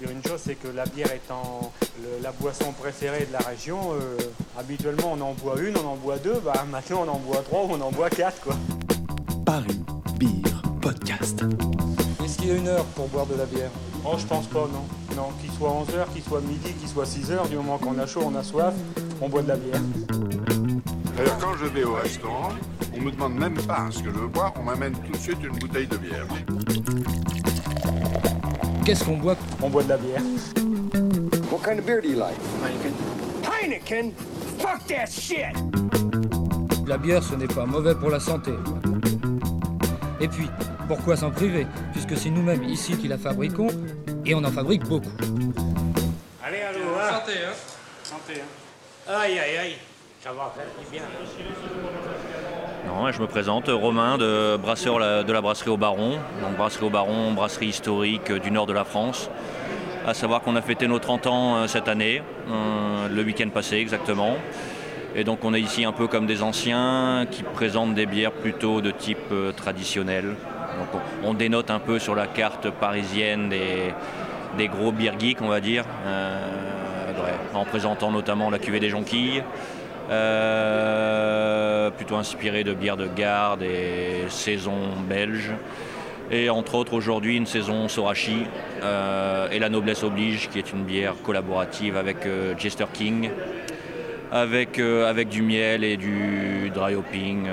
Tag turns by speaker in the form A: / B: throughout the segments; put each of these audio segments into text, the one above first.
A: dire une chose, c'est que la bière étant la boisson préférée de la région, euh, habituellement on en boit une, on en boit deux, bah maintenant on en boit trois, on en boit quatre quoi.
B: Paris Beer Podcast.
C: Est-ce qu'il y a une heure pour boire de la bière?
A: Oh je pense pas non. Non, qu'il soit 11h, qu'il soit midi, qu'il soit 6h, du moment qu'on a chaud, on a soif, on boit de la bière.
D: D'ailleurs quand je vais au restaurant, on me demande même pas ce que je veux boire, on m'amène tout de suite une bouteille de bière.
C: Qu'est-ce qu'on boit?
A: On boit de la bière.
E: What kind of beer do you like?
F: Heineken? Fuck that shit!
C: La bière, ce n'est pas mauvais pour la santé. Et puis, pourquoi s'en priver? Puisque c'est nous-mêmes ici qui la fabriquons, et on en fabrique beaucoup.
A: Allez, allô, hein. Santé, hein. Santé, hein. Aïe, aïe, aïe. Ça va faire bien.
G: Je me présente, Romain de brasseur de la brasserie au Baron. Donc brasserie au Baron, brasserie historique du nord de la France. À savoir qu'on a fêté nos 30 ans euh, cette année, euh, le week-end passé exactement. Et donc on est ici un peu comme des anciens qui présentent des bières plutôt de type euh, traditionnel. On, dénote un peu sur la carte parisienne des, gros beer geeks, on va dire, en présentant notamment la cuvée des jonquilles, euh, plutôt inspiré de bières de garde et saison belge. Et entre autres aujourd'hui une saison Sorachi euh, et la noblesse oblige qui est une bière collaborative avec euh, Jester King avec, avec du miel et du dry hopping,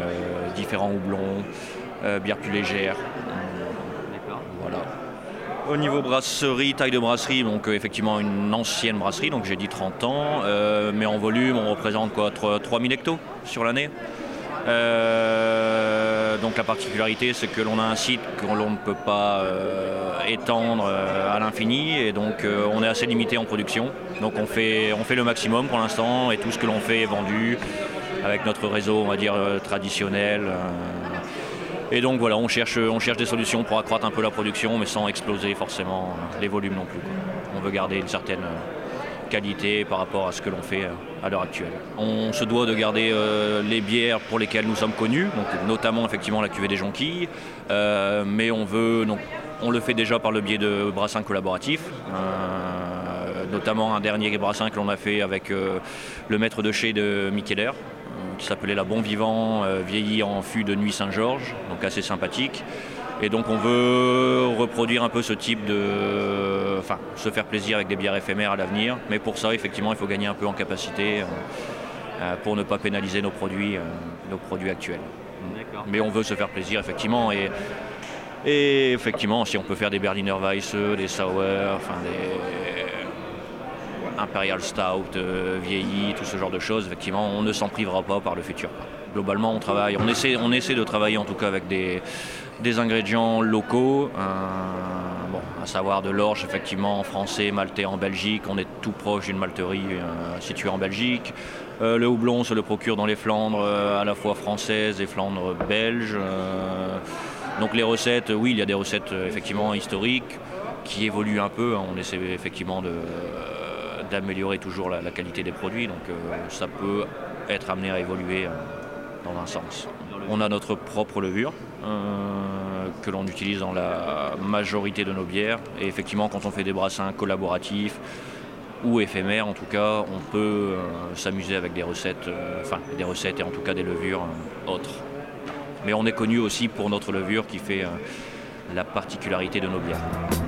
G: différents houblons, bière plus légère. Au niveau brasserie, taille de brasserie, donc euh, effectivement une ancienne brasserie, donc j'ai dit 30 ans, euh, mais en volume on représente quoi 3000 hectos sur l'année. Euh, donc la particularité c'est que l'on a un site que l'on ne peut pas étendre à l'infini et donc on est assez limité en production. Donc on fait, on fait le maximum pour l'instant et tout ce que l'on fait est vendu avec notre réseau on va dire traditionnel. Et donc voilà, on cherche, on cherche des solutions pour accroître un peu la production, mais sans exploser forcément les volumes non plus. On veut garder une certaine euh, qualité par rapport à ce que l'on fait euh, à l'heure actuelle. On se doit de garder euh, les bières pour lesquelles nous sommes connus, donc notamment effectivement la cuvée des jonquilles, mais on veut donc on le fait déjà par le biais de brassins collaboratifs, notamment un dernier brassin que l'on a fait avec le maître de chez de Micheler, qui s'appelait La Bon Vivant, euh, vieilli en fût de Nuit Saint-Georges, donc assez sympathique. Et donc on veut reproduire un peu ce type de... Enfin, se faire plaisir avec des bières éphémères à l'avenir. Mais pour ça, effectivement, il faut gagner un peu en capacité euh, euh, pour ne pas pénaliser nos produits, nos produits actuels. Mais on veut se faire plaisir, effectivement. Et, et effectivement, si on peut faire des Berliner Weisse, des Sauer, enfin des, Imperial Stout, euh, vieilli, tout ce genre de choses, effectivement, on ne s'en privera pas par le futur. Globalement, on travaille, on essaie, on essaie de travailler en tout cas avec des, des ingrédients locaux, euh, à savoir de l'orge effectivement en français, maltais en Belgique, on est tout proche d'une malterie euh, située en Belgique. le houblon se le procure dans les Flandres à la fois françaises et Flandres belges. donc les recettes, oui, il y a des recettes effectivement historiques qui évoluent un peu. On essaie effectivement de d'améliorer toujours la, qualité des produits. Donc euh, ça peut être amené à évoluer euh, dans un sens. On a notre propre levure euh, que l'on utilise dans la majorité de nos bières. Et effectivement, quand on fait des brassins collaboratifs ou éphémères, en tout cas, on peut s'amuser avec des recettes, enfin des recettes et en tout cas des levures autres. Mais on est connu aussi pour notre levure qui fait la particularité de nos bières.